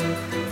são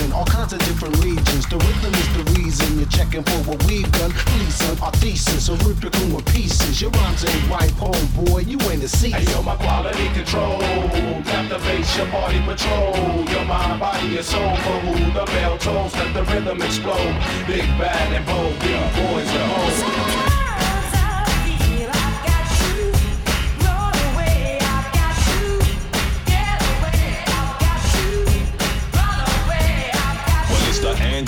season, all kinds of different legions. The rhythm is the reason you're checking for what we've done. Please, on our thesis, so rip pieces. Your rhymes ain't right, homeboy, you ain't a season. Hey, yo, my quality control captivates your party patrol. Your mind, body, and soul food. The bell tolls, let the rhythm explode. Big bad and bold, big boys at home.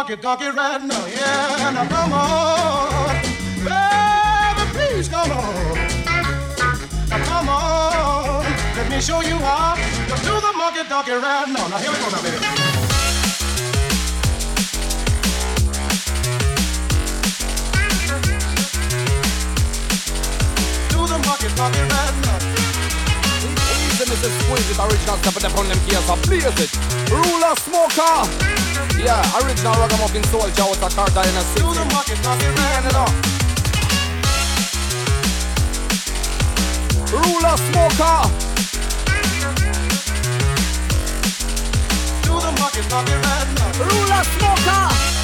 monkey donkey right now. Yeah, now come on, baby, please come on. Now come on, let me show you how to do the monkey donkey right now. Now here we go, now baby. Monkey donkey right now. Easy, Mrs. Squeeze it, original stuff up on them gears, so blaze it. Rulo Smoka. Yeah, original ragamuffin soldier with a Carter in a city. Do the monkey donkey right now. Rulo Smoka. Do the monkey donkey right now. Rulo Smoka.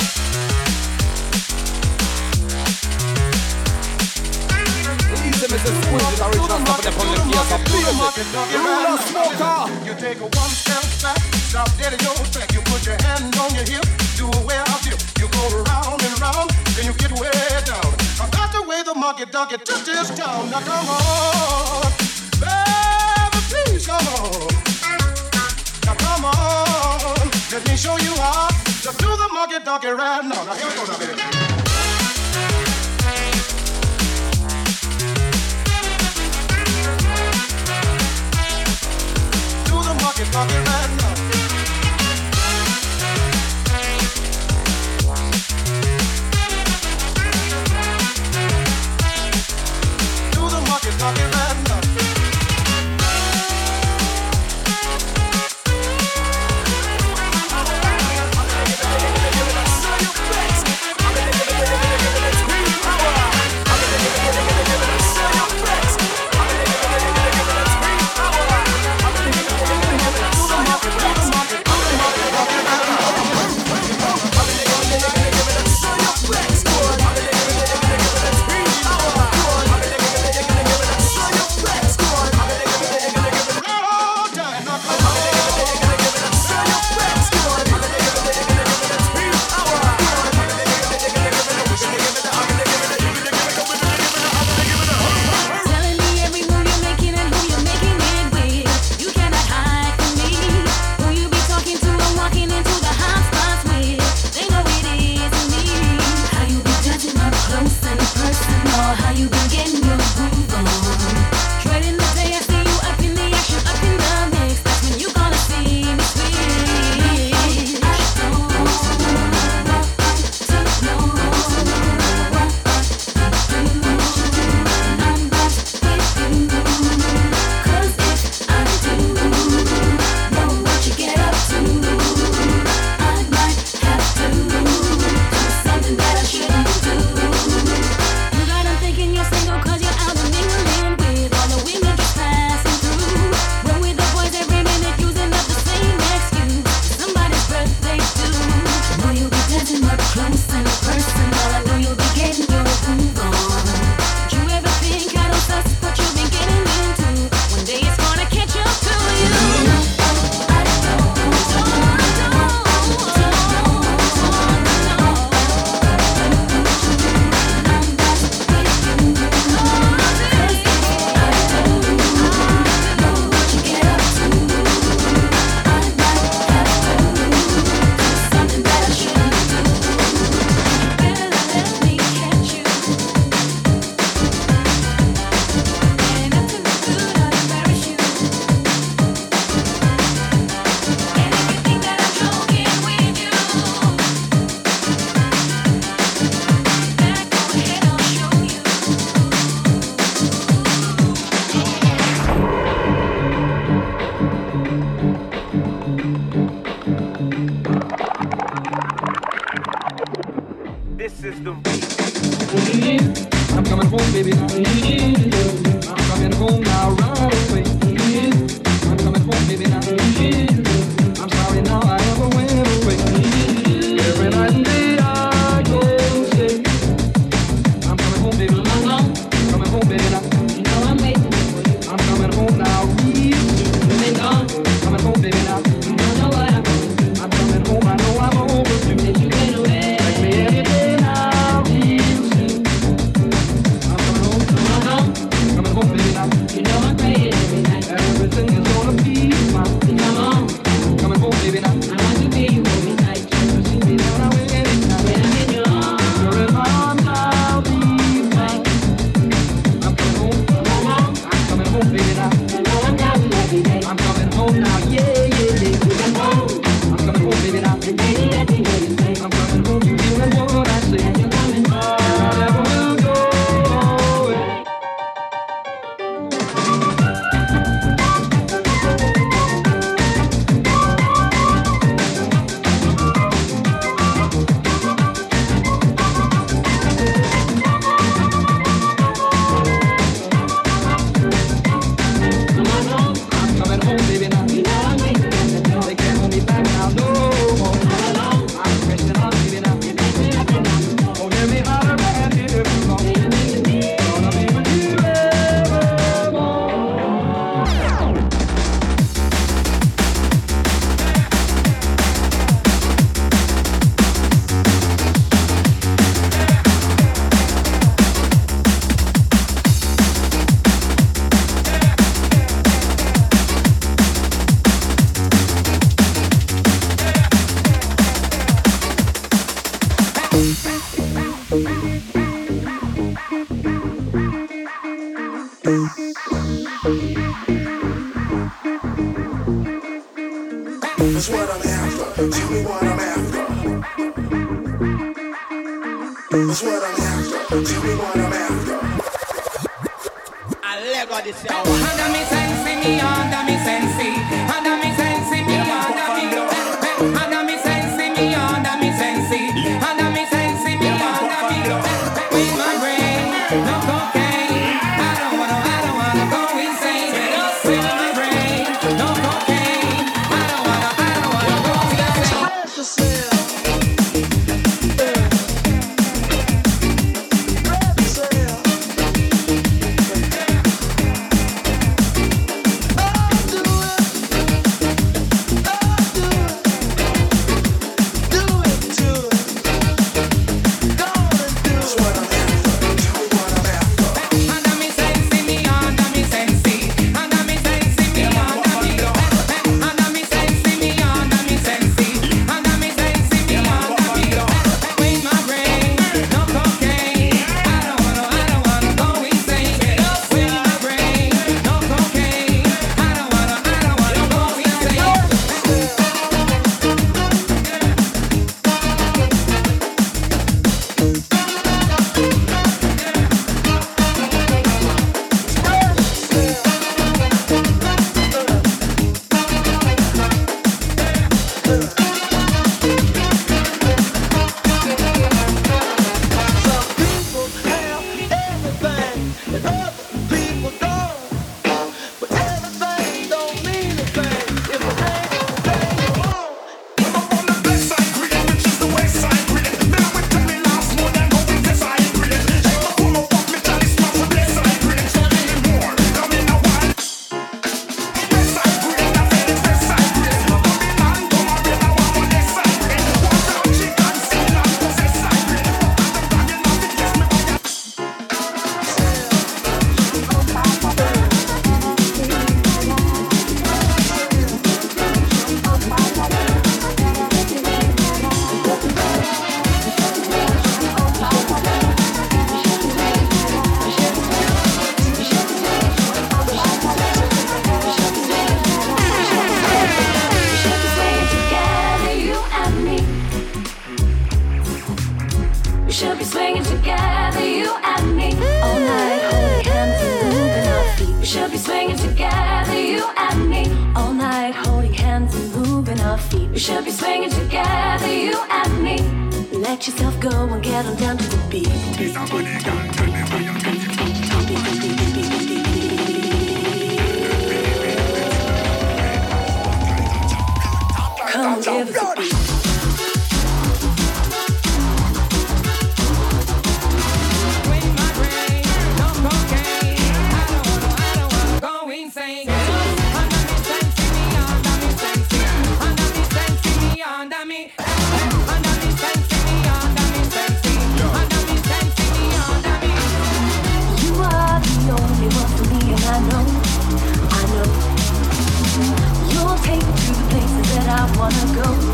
Easy, Mrs. Squeeze it, original stuff up on them gears, so blaze it. Rulo Smoka. You take a one step back, stop dead in your track. You put your hand on your hip, do a way out dip. You go round and round, then you get way down. I got the way the monkey donkey took this town. Now come on, baby, please come on. Now come on, let me show you how to do the monkey donkey right now. Now here we go, now baby. Monkey donkey right now. should be swinging together, you and me. All night, holding hands and moving our feet. We should be swinging together, you and me. All night, holding hands and moving our feet. We should be swinging together, you and me. Let yourself go and get on down to the beat. Come give us a beat. I wanna go.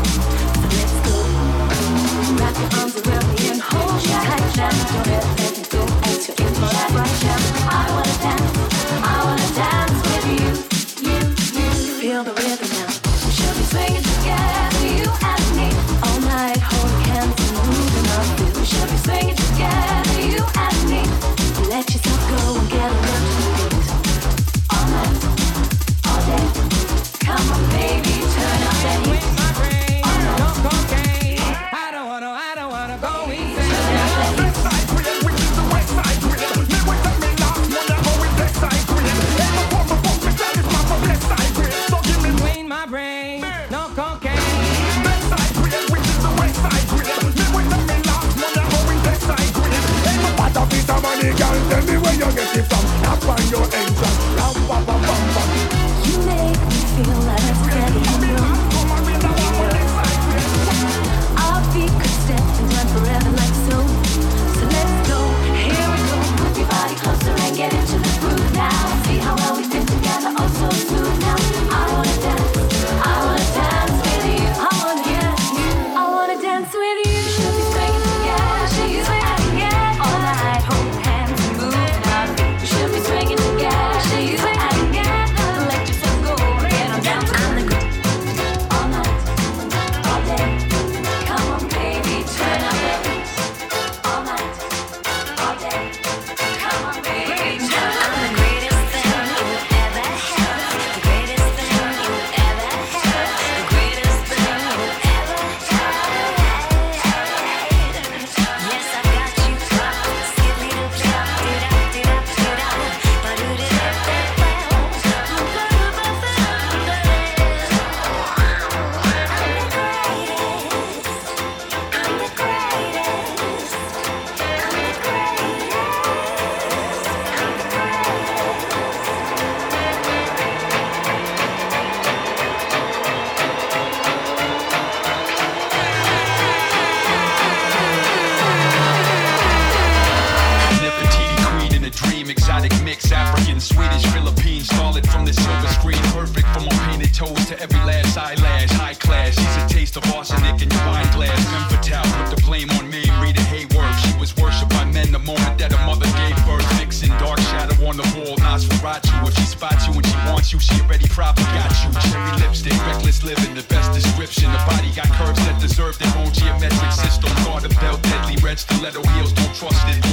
description. The body got curves that deserve their own geometric system. Guard a belt, deadly red stiletto heels, don't trust it.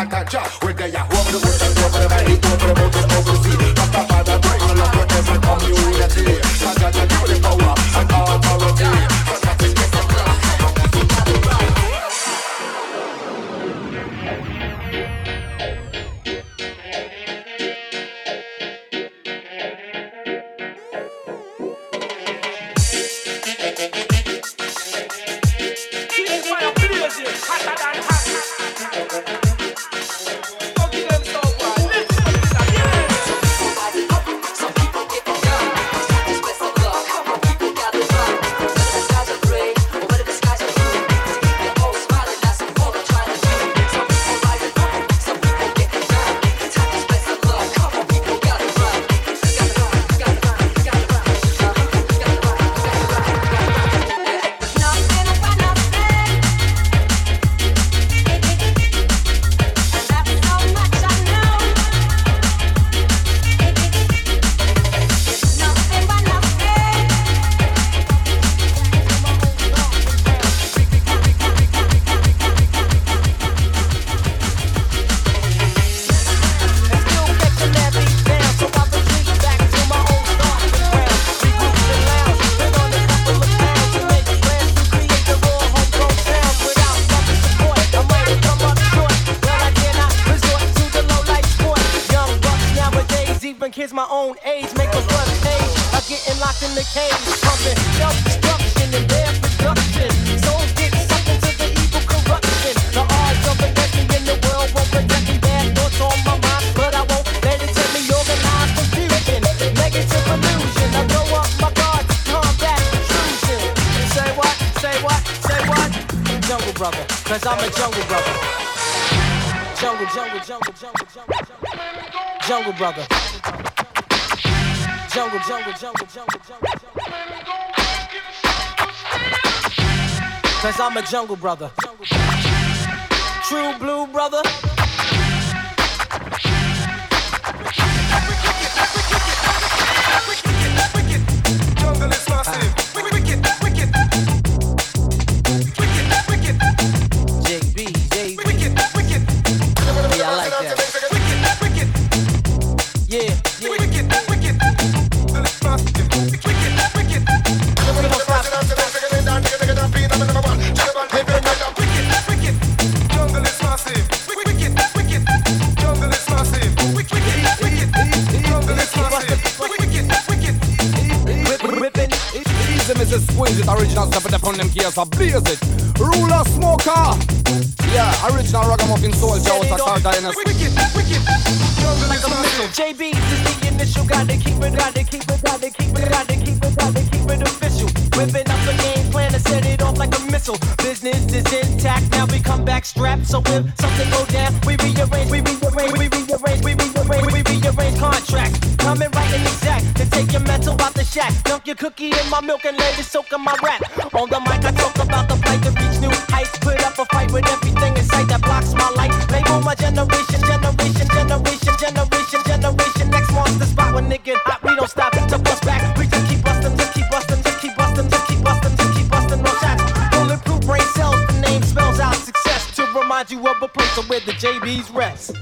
and ganja. Brother, cause I'm a jungle brother. Jungle, jungle, jungle, jungle, jungle, jungle. Brother. Jungle, jungle, jungle, jungle, jungle, jungle. Cause I'm a jungle brother. True blue brother. Them gears are blaze it. Rulo Smoka. Yeah, original ragamuffin soldier with a car dynasty. Wicked, wicked. Like is a missile. JB is the initial. Gotta keep it, gotta keep it, gotta keep it, gotta keep it, gotta keep it official. Whipping up a game plan to set it off like a missile. Business is intact. Now we come back strapped. So if something go down, we rearrange, we rearrange, we rearrange, we rearrange, we rearrange contracts. Coming right and exact to take your mental out the shack. Dunk your cookie in my milk and let it soak in my rap. On the mic, I talk about the fight to reach new heights. Put up a fight with everything in sight that blocks my light. Label my generation, generation, generation, generation, generation. Next monster spot when nigga hot. We don't stop to bust back. We just keep busting, just keep busting, just keep busting, just keep busting, just keep busting no shots. Bulletproof brain cells, the name spells out success. To remind you of a place where the JB's rest.